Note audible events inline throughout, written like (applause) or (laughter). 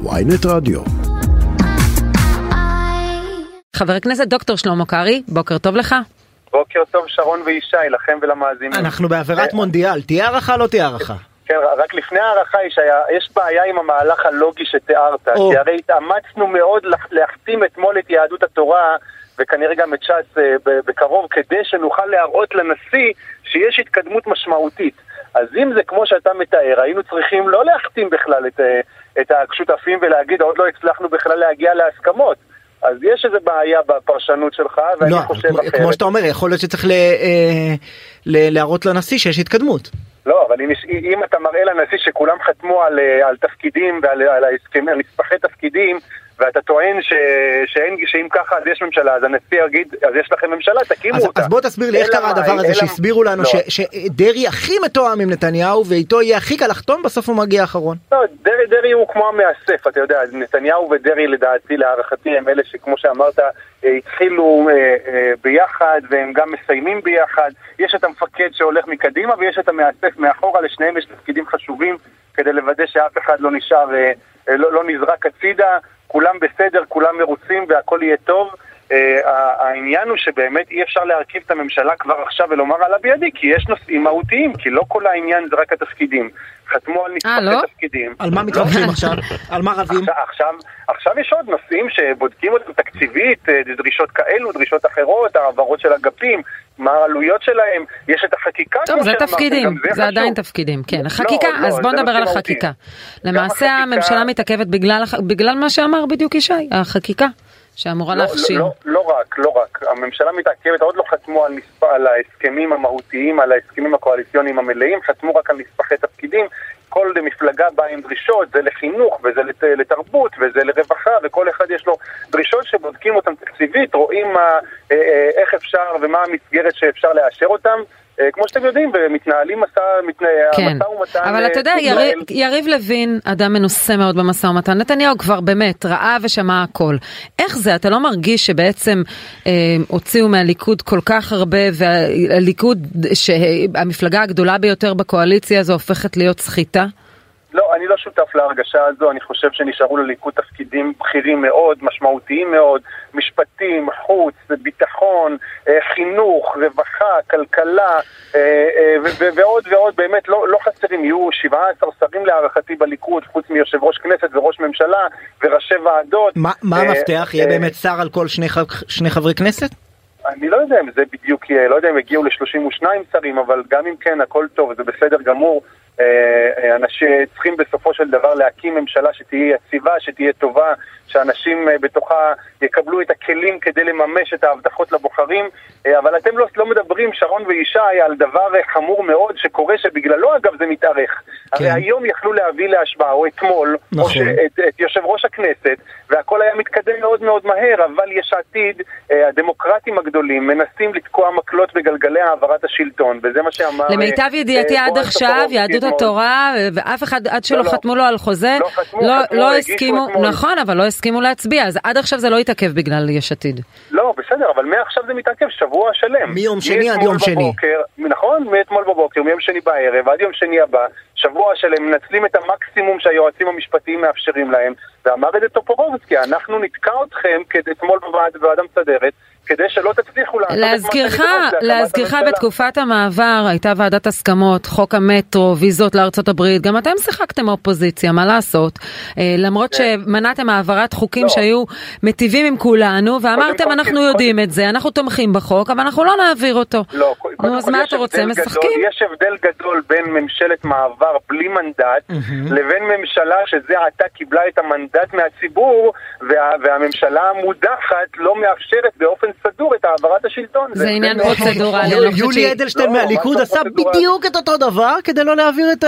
ויינט רדיו. חבר הכנסת דוקטור שלמה קרעי, בוקר טוב לך. בוקר טוב שרון וישי, לכם ולמאזינים. אנחנו בעבירת מונדיאל, תהיה הערכה לא תהיה הערכה. כן, רק לפני ההערכה יש בעיה עם המהלך הלוגי שתיארת, או. כי הרי התאמצנו מאוד להחתים אתמול את יהדות התורה וכנראה גם את ש"ס אה, בקרוב כדי שנוכל להראות לנשיא שיש התקדמות משמעותית. אז אם זה כמו שאתה מתאר, היינו צריכים לא להחתים בכלל את, אה, את השותפים ולהגיד עוד לא הצלחנו בכלל להגיע להסכמות. אז יש איזו בעיה בפרשנות שלך, ואני לא, חושב כמו- אחרת. כמו שאתה אומר, יכול להיות שצריך ל- אה, ל- להראות לנשיא שיש התקדמות. לא, אבל אם, אם אתה מראה לנשיא שכולם חתמו על, אה, על תפקידים ועל על ההסכם, על נספחי תפקידים, ואתה טוען ש, שאין, שאם ככה אז יש ממשלה, אז הנשיא יגיד, אז יש לכם ממשלה, תקימו אז, אותה. אז בוא תסביר לי איך קרה הדבר הזה שהסבירו לנו לא. ש- שדרעי הכי מתואם עם נתניהו ואיתו יהיה הכי קל לחתום בסוף הוא מגיע אחרון. לא, דרעי, דרעי הוא כמו המאסף, אתה יודע, נתניהו ודרעי לדעתי, להערכתי, הם אלה שכמו שאמרת, אה, התחילו אה, אה, ביחד והם גם מסיימים ביחד. יש את המפקד שהולך מקדימה ויש את המאסף מאחורה, לשניהם יש תפקידים חשובים כדי לוודא שאף אחד לא נשאר, לא, לא נזרק הצידה, כולם בסדר, כולם מרוצים והכל יהיה טוב. Uh, העניין הוא שבאמת אי אפשר להרכיב את הממשלה כבר עכשיו ולומר עלה בידי, כי יש נושאים מהותיים, כי לא כל העניין זה רק התפקידים. חתמו על אה, לא? נספחי תפקידים. על מה מתווכחים עכשיו? על מה רבים? עכשיו, עכשיו, עכשיו יש עוד נושאים שבודקים אותם תקציבית, אה, דרישות כאלו, דרישות אחרות, העברות של אגפים, מה העלויות שלהם, יש את החקיקה. טוב, זה תפקידים, זה חשוב. עדיין תפקידים, כן. החקיקה, לא, אז זה בוא נדבר על החקיקה. למעשה החקיקה- הממשלה מתעכבת בגלל בגלל מה שאמר בדיוק ישי, החקיקה, שאמורה לא, להכשיר. לא, לא, לא רק, לא רק. הממשלה מתעכבת, עוד לא חתמו על, נספ... על ההסכמים המהותיים, על ההסכמים הקואליציוניים המלאים, חתמו רק על נספחי תפקידים. כל מפלגה באה עם דרישות, זה לחינוך, וזה לת... לתרבות, וזה לרווחה, וכל אחד יש לו דרישות שבודקים אותן תקציבית, רואים מה, אה, אה, איך אפשר ומה המסגרת שאפשר לאשר אותן. אה, כמו שאתם יודעים, ומתנהלים מסע, מתנה... כן, המשא ומתן... אבל אה, אתה יודע. יריב, יריב לוין, אדם מנוסה מאוד במשא ומתן, נתניהו כבר באמת ראה ושמע הכל. איך זה, אתה לא מרגיש שבעצם אה, הוציאו מהליכוד כל כך הרבה, והליכוד, שהמפלגה הגדולה ביותר בקואליציה הזו הופכת להיות סחיטה? לא, אני לא שותף להרגשה הזו, אני חושב שנשארו לליכוד תפקידים בכירים מאוד, משמעותיים מאוד, משפטים, חוץ, ביטחון, אה, חינוך, רווחה, כלכלה, אה, אה, ועוד ועוד, באמת לא, לא חסרים, יהיו 17 שרים להערכתי בליכוד, חוץ מיושב ראש כנסת וראש ממשלה וראשי ועדות. מה מה המפתח? יהיה באמת שר על כל שני שני חברי כנסת? אני לא יודע אם זה בדיוק יהיה, לא יודע אם יגיעו ל-32 שרים, אבל גם אם כן, הכל טוב, זה בסדר גמור. אה, אה, אנשים צריכים בסופו של דבר להקים ממשלה שתהיה יציבה, שתהיה טובה, שאנשים אה, בתוכה יקבלו את הכלים כדי לממש את ההבטחות לבוחרים, אבל אתם לא, לא מדברים, שרון וישי, על דבר חמור מאוד שקורה, שבגללו אגב זה מתארך. כן. הרי היום יכלו להביא להשבעה, או אתמול, או נכון. ש... את, את יושב ראש הכנסת, והכל היה מתקדם מאוד מאוד מהר, אבל יש עתיד, אה, הדמוקרטים הגדולים, מנסים לתקוע מקלות בגלגלי העברת השלטון, וזה מה שאמר... למיטב אה, ידיעתי אה, עד עכשיו, יהדות. התורה, ואף אחד עד שלא לא, לא. חתמו לו על חוזה, לא חתמו, לא- חתמו, לא הגישו הסכימו, אתמול. נכון, אבל לא הסכימו להצביע, אז עד עכשיו זה לא התעכב בגלל יש עתיד. לא, בסדר, אבל מעכשיו זה מתעכב שבוע שלם. מיום שני עד יום שני. נכון, מאתמול בבוקר, מיום שני בערב, עד יום שני הבא, שבוע שלם, מנצלים את המקסימום שהיועצים המשפטיים מאפשרים להם, ואמר את זה טופורובסקי, אנחנו נתקע אתכם כדי אתמול בוועד- בוועדה מסדרת, כדי שלא תצליחו לעשות את מה להזכירך, שנדרש להקמת להזכירך הממשלה. בתקופת המעבר הייתה ועדת הסכמות, חוק המטרו, ויזות לארצות הברית, גם אתם שיחקתם אופוזיציה, מה לעשות? אה, למרות שמנעתם העברת חוקים לא. שהיו מטיבים עם כולנו, ואמרתם אנחנו קודם- יודעים את זה, אנחנו תומכים בחוק, אבל אנחנו לא נעביר אותו. לא, קודם נו, אז מה אתה רוצה? משחקים. יש הבדל גדול בין ממשלת מעבר בלי מנדט לבין ממשלה שזה עתה קיבלה את המנדט מהציבור וה, והממשלה המודחת לא מאפשרת באופן סדור את העברת השלטון. זה עניין מאוד פרוצדורלי, לא יולי אדלשטיין לא, מהליכוד עשה לא פרוצדורלי. בדיוק את אותו דבר כדי לא להעביר את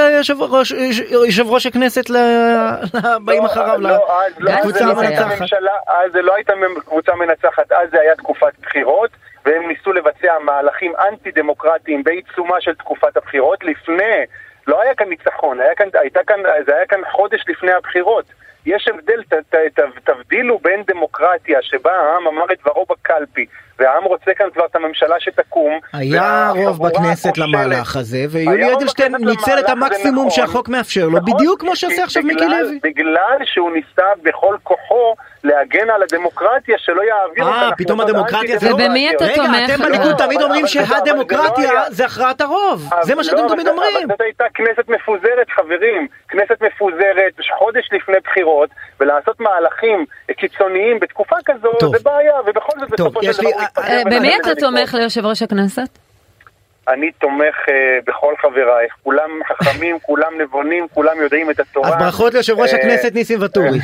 יושב ראש הכנסת לבאים לא, אחריו לא, לא, לקבוצה לא המנצחת. אז זה לא הייתה קבוצה מנצחת, אז זה היה תקופת בחירות, והם ניסו לבצע מהלכים אנטי דמוקרטיים בעיצומה של תקופת הבחירות לפני, לא היה כאן ניצחון, היה כאן, הייתה כאן, זה היה כאן חודש לפני הבחירות. יש הבדל, ת, ת, ת, תבדילו בין דמוקרטיה שבה העם אמר את דברו בקלפי, והעם רוצה כאן כבר את הממשלה שתקום. היה רוב בכנסת למהלך הזה, ויולי אדלשטיין ניצל את המקסימום נכון, שהחוק מאפשר לו, נכון, בדיוק כמו שעושה עכשיו מיקי לוי. בגלל שהוא ניסה בכל כוחו להגן על הדמוקרטיה, שלא יעביר אותה. אה, פתאום הדמוקרטיה זה... ובמי אתה תומך? רגע, אתם בליכוד תמיד אומרים שהדמוקרטיה זה הכרעת הרוב. זה מה שאתם לא, תמיד אומרים. אבל זאת הייתה כנסת מפוזרת, חברים. כנסת מפוזרת, חודש לפני בחירות, ולעשות מהלכים קיצוניים בתקופה כזו, זה בעיה, ובכל זאת בסופו של דבר... אה, במי אתה תומך ליושב ראש הכנסת? אני תומך uh, בכל חבריי, כולם חכמים, (laughs) כולם נבונים, כולם יודעים את התורה. אז ברכות ליושב ראש uh, הכנסת ניסים ואטורי.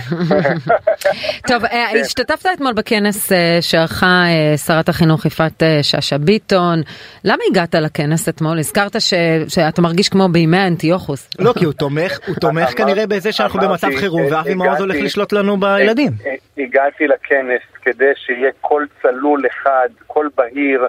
(laughs) טוב, uh, השתתפת אתמול בכנס שערכה שרת החינוך יפעת שאשא ביטון. למה הגעת לכנס אתמול? הזכרת ש, שאתה מרגיש כמו בימי אנטיוכוס. (laughs) לא, כי הוא תומך, הוא תומך כנראה בזה שאנחנו במצב חירום, ואבי מעוז הולך לשלוט לנו בילדים. הגעתי לכנס כדי שיהיה קול צלול אחד, קול בהיר.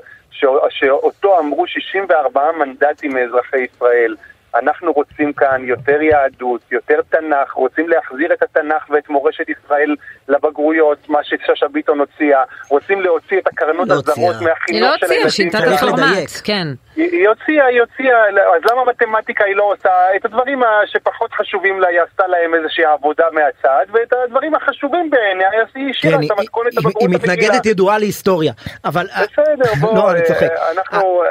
שאותו אמרו 64 מנדטים מאזרחי ישראל. אנחנו רוצים כאן יותר יהדות, יותר תנ"ך, רוצים להחזיר את התנ"ך ואת מורשת ישראל לבגרויות, מה ששאשא ביטון הוציאה, רוצים להוציא את הקרנות לא הזרות מהחינוך של הילדים. היא לא הוציאה, את הפורמט, כן. היא הוציאה, היא הוציאה, אז למה מתמטיקה היא לא עושה? את הדברים שפחות חשובים לה, היא עשתה להם איזושהי עבודה מהצד, ואת הדברים החשובים בעיניה, היא השאירה כן, את המתכונת הבגרות הרגילה. היא מתנגדת ידועה להיסטוריה, אבל... בסדר, (laughs) בוא, לא, אני צוחק. אנחנו...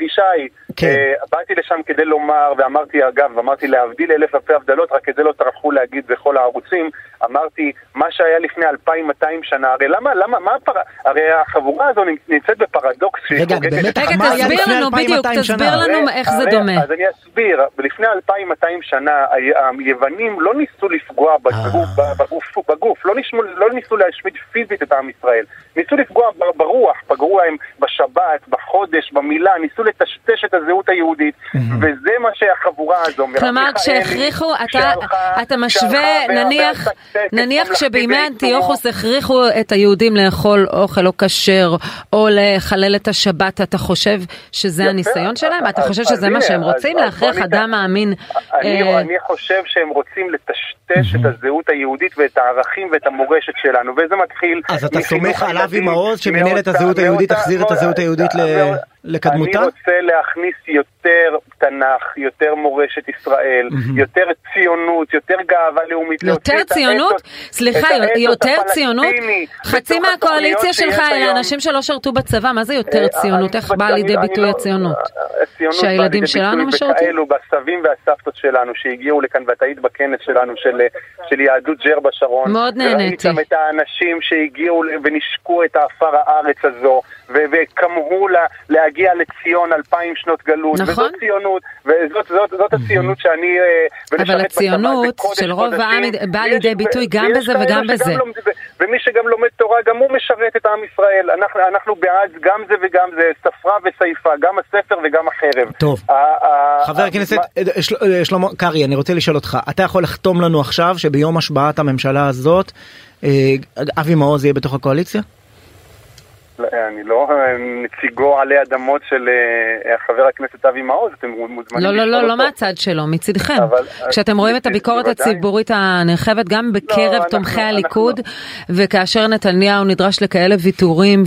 ישי, כן. uh, באתי לשם כדי לומר, ואמרתי אגב, אמרתי להבדיל אלף אלפי הבדלות, רק את זה לא טרחו להגיד בכל הערוצים, אמרתי, מה שהיה לפני 2,200 שנה, הרי למה, למה, מה הפר... הרי החבורה הזו נמצאת בפרדוקס רגע, באמת, רגע, תסביר לנו, בדיוק, תסביר לנו איך זה דומה. אז אני אסביר, לפני 2,200 שנה היוונים לא ניסו לפגוע בגוף, אה. בגוף, בגוף. לא, ניסו, לא ניסו להשמיד פיזית את עם ישראל, ניסו לפגוע ברוח, פגעו להם בשבת, בחודש, במילה, ניסו לטשטש את הזהות היהודית, וזה מה שהחבורה הזו, כלומר, כשהכריחו, אתה משווה, נניח... נניח שבימי אנטיוכוס הכריחו את היהודים לאכול אוכל לא כשר או לחלל את השבת, אתה חושב שזה הניסיון שלהם? אתה חושב שזה מה שהם רוצים? להכריח אדם מאמין? אה, אני חושב שהם רוצים לטשטש את הזהות היהודית ואת הערכים ואת המורשת שלנו, וזה מתחיל... אז אתה סומך על אבי מעוז שמנהלת הזהות היהודית תחזיר את הזהות היהודית לקדמותה? אני רוצה להכניס יותר תנ"ך, יותר מורשת ישראל, יותר ציונות, יותר גאווה לאומית. יותר ציונות? סליחה, יותר ציונות? חצי מהקואליציה שלך אלה אנשים שלא שרתו בצבא, מה זה יותר אה, ציונות? איך באה לידי ביטוי לא- הציונות? שהילדים שלנו משרתים? בסבים והסבתות שלנו שהגיעו לכאן, ואת היית בכנס שלנו של יהדות ג'רבה שרון. מאוד נהניתי. וראיתם את האנשים שהגיעו ונשקו את האפר הארץ הזו, וכמהו להגיע לציון אלפיים שנות גלות. נכון. וזאת ציונות, וזאת הציונות שאני... אה, אבל הציונות של רוב העם באה לידי ביטוי גם בזה וגם בזה. ומי שגם לומד תורה, גם הוא משרת את עם ישראל. אנחנו, אנחנו בעד גם זה וגם זה, ספרה וסייפה, גם הספר וגם החרב. טוב. חבר הכנסת אה, אה, שלמה קרעי, אני רוצה לשאול אותך, אתה יכול לחתום לנו עכשיו שביום השבעת הממשלה הזאת, אבי מעוז יהיה בתוך הקואליציה? אני לא נציגו עלי אדמות של אה, חבר הכנסת אבי מעוז, אתם מוזמנים לא, לא, לא, לא מהצד שלו, מצידכם. כשאתם רואים את הביקורת הציבורית הנרחבת גם לא, בקרב תומכי הליכוד, וכאשר נתניהו נדרש לכאלה ויתורים,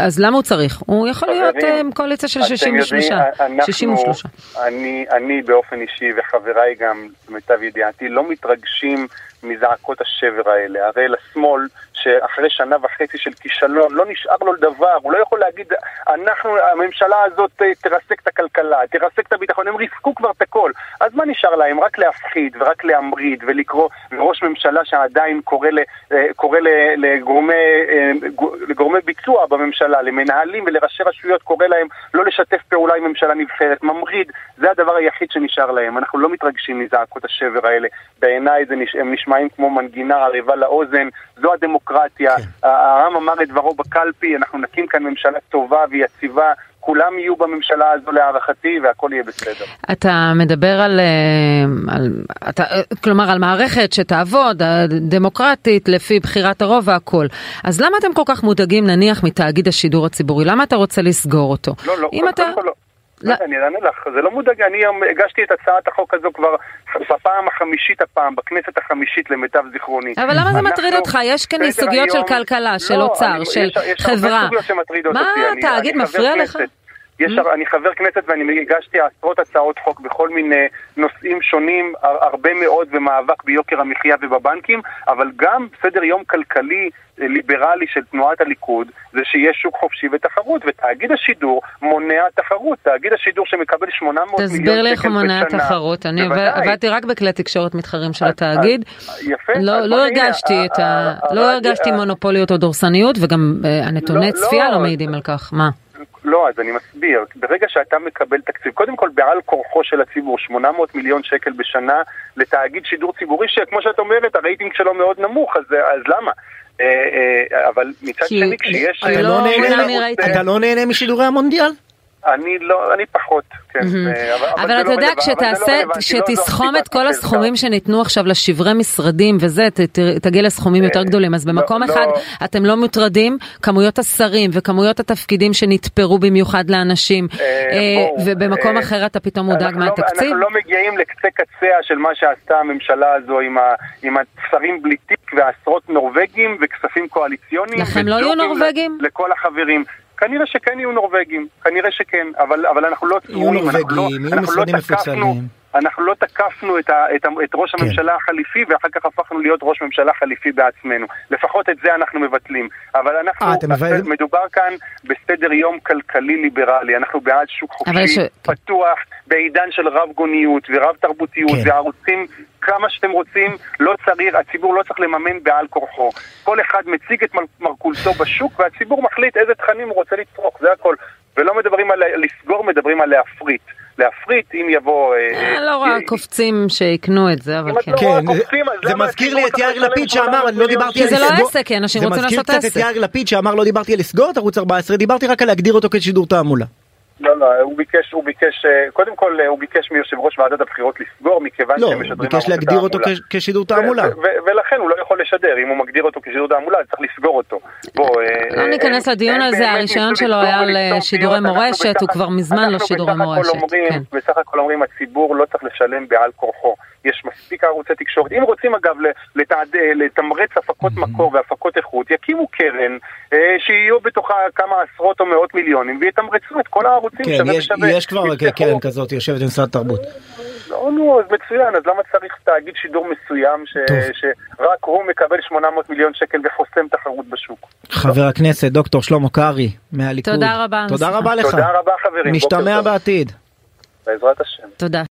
אז למה הוא צריך? הוא יכול להיות אה, קואליציה של 63. אני באופן אישי וחבריי גם, למיטב ידיעתי, לא מתרגשים מזעקות השבר האלה. הרי לשמאל, שאחרי שנה וחצי של כישלון, לא נשאר לו דבר, הוא לא יכול להגיד, אנחנו, הממשלה הזאת אה, תרסק את הכלכלה, תרסק את הביטחון, הם ריסקו כבר את הכל. אז מה נשאר להם? רק להפחיד ורק להמריד ולקרוא לראש ממשלה שעדיין קורא, ל, אה, קורא ל, לגורמי, אה, לגורמי ביצוע בממשלה, למנהלים ולראשי רשויות, קורא להם לא לשתף פעולה עם ממשלה נבחרת, ממריד, זה הדבר היחיד שנשאר להם. אנחנו לא מתרגשים מזעקות השבר האלה. בעיניי הם נשמעים כמו מנגינה ערבה לאוזן, זו הדמוקרטיה. כן. העם אמר את דברו בקלפי, אנחנו נקים כאן ממשלה טובה ויציבה. כולם יהיו בממשלה הזו להערכתי והכל יהיה בסדר. אתה מדבר על, אה, על אתה, כלומר על מערכת שתעבוד, דמוקרטית, לפי בחירת הרוב והכל. אז למה אתם כל כך מודאגים נניח מתאגיד השידור הציבורי? למה אתה רוצה לסגור אותו? לא, לא, קודם אתה... כל לא. לא. אני אענה לך, זה לא מודאג, אני הגשתי את הצעת החוק הזו כבר בפעם החמישית הפעם, בכנסת החמישית למיטב זיכרוני. אבל למה זה מטריד אותך? יש כאן סוגיות של כלכלה, של לא, אוצר, של חברה. מה, תאגיד מפריע לך? יש, mm-hmm. אני חבר כנסת ואני הגשתי עשרות הצעות חוק בכל מיני נושאים שונים, הרבה מאוד במאבק ביוקר המחיה ובבנקים, אבל גם סדר יום כלכלי אה, ליברלי של תנועת הליכוד זה שיש שוק חופשי ותחרות, ותאגיד השידור מונע תחרות. תאגיד השידור שמקבל 800 מיליון שקל בשנה. תסביר לי איך הוא מונע תחרות. אני עבדתי רק בכלי תקשורת מתחרים של התאגיד. יפה. לא, לא הרגשתי את ה... לא הרגשתי מונופוליות או דורסניות, וגם אה, הנתוני לא, צפייה לא מעידים על כך. מה? לא, אז אני מסביר. ברגע שאתה מקבל תקציב, קודם כל בעל כורחו של הציבור, 800 מיליון שקל בשנה לתאגיד שידור ציבורי, שכמו שאת אומרת, הרייטינג שלו מאוד נמוך, אז, אז למה? אה, אה, אבל מצד שני, כשיש... אתה לא, לא, לא נהנה משידורי המונדיאל? אני לא, אני פחות, כן. אה, אבל אתה יודע, כשתעשה, כשתסכום את כל הסכומים שניתנו עכשיו לשברי משרדים וזה, תגיע לסכומים יותר גדולים, אז במקום אחד אתם לא מוטרדים, כמויות השרים וכמויות התפקידים שנתפרו במיוחד לאנשים, ובמקום אחר אתה פתאום מודאג מהתקציב? אנחנו לא מגיעים לקצה קצה של מה שעשתה הממשלה הזו עם השרים בלי תיק ועשרות נורבגים וכספים קואליציוניים. לכם לא יהיו נורבגים? לכל החברים. כנראה שכן יהיו נורבגים, כנראה שכן, אבל, אבל אנחנו לא צבועים, אנחנו לא, אנחנו לא תקפנו, אנחנו לא תקפנו את, ה, את, ה, את ראש כן. הממשלה כן. החליפי ואחר כך הפכנו להיות ראש ממשלה חליפי בעצמנו. לפחות את זה אנחנו מבטלים. אבל אנחנו, 아, מבטל... מדובר כאן בסדר יום כלכלי ליברלי, אנחנו בעד שוק חופשי, ש... פתוח, בעידן של רב גוניות ורב תרבותיות כן. וערוצים כמה שאתם רוצים, לא צריך, הציבור לא צריך לממן בעל כורחו. כל אחד מציג את מרכולתו בשוק והציבור מחליט איזה תכנים הוא רוצה לצרוך, זה הכל. ולא מדברים על לסגור, מדברים על להפריט. להפריט אם יבוא... אה, אה, לא רואה קופצים שיקנו את זה, אבל כן. לא כן, זה מזכיר לי את יאיר לפיד שאמר, אני לא דיברתי על לסגור... כי זה לא עסק, אנשים רוצים לעשות עסק. זה מזכיר קצת את יאיר לפיד שאמר, לא דיברתי על לסגור את ערוץ 14, דיברתי רק על להגדיר אותו כשידור תעמולה. לא, לא, הוא ביקש, הוא ביקש, אה, קודם כל הוא ביקש מיושב ראש ועדת הבחירות לסגור מכיוון לא, שהם משדרים לא, הוא ביקש להגדיר אותו כשידור תעמולה. ולכן הוא לא יכול לשדר, אם הוא מגדיר אותו כשידור תעמולה, צריך לסגור אותו. בוא, לא אה, ניכנס לדיון הזה, הרישיון שלו היה על שידורי מורשת, הוא כבר מזמן לא שידורי מורשת. כן. בסך הכל אומרים, הציבור לא צריך לשלם בעל כורחו. יש מספיק ערוצי תקשורת. אם רוצים אגב לתעד, לתמרץ הפקות mm-hmm. מקור והפקות איכות, יקימו קרן אה, שיהיו בתוכה כמה עשרות או מאות מיליונים ויתמרצו את כל הערוצים כן, שווה יש, בשווה. יש כבר. קרן כזאת יושבת במשרד התרבות. לא, נו, אז מצוין, אז למה צריך תאגיד שידור מסוים ש, שרק הוא מקבל 800 מיליון שקל וחוסם תחרות בשוק? חבר הכנסת דוקטור שלמה קרעי מהליכוד. תודה רבה. תודה רבה לך. תודה רבה חברים. משתמע בעתיד. בעזרת השם. תודה.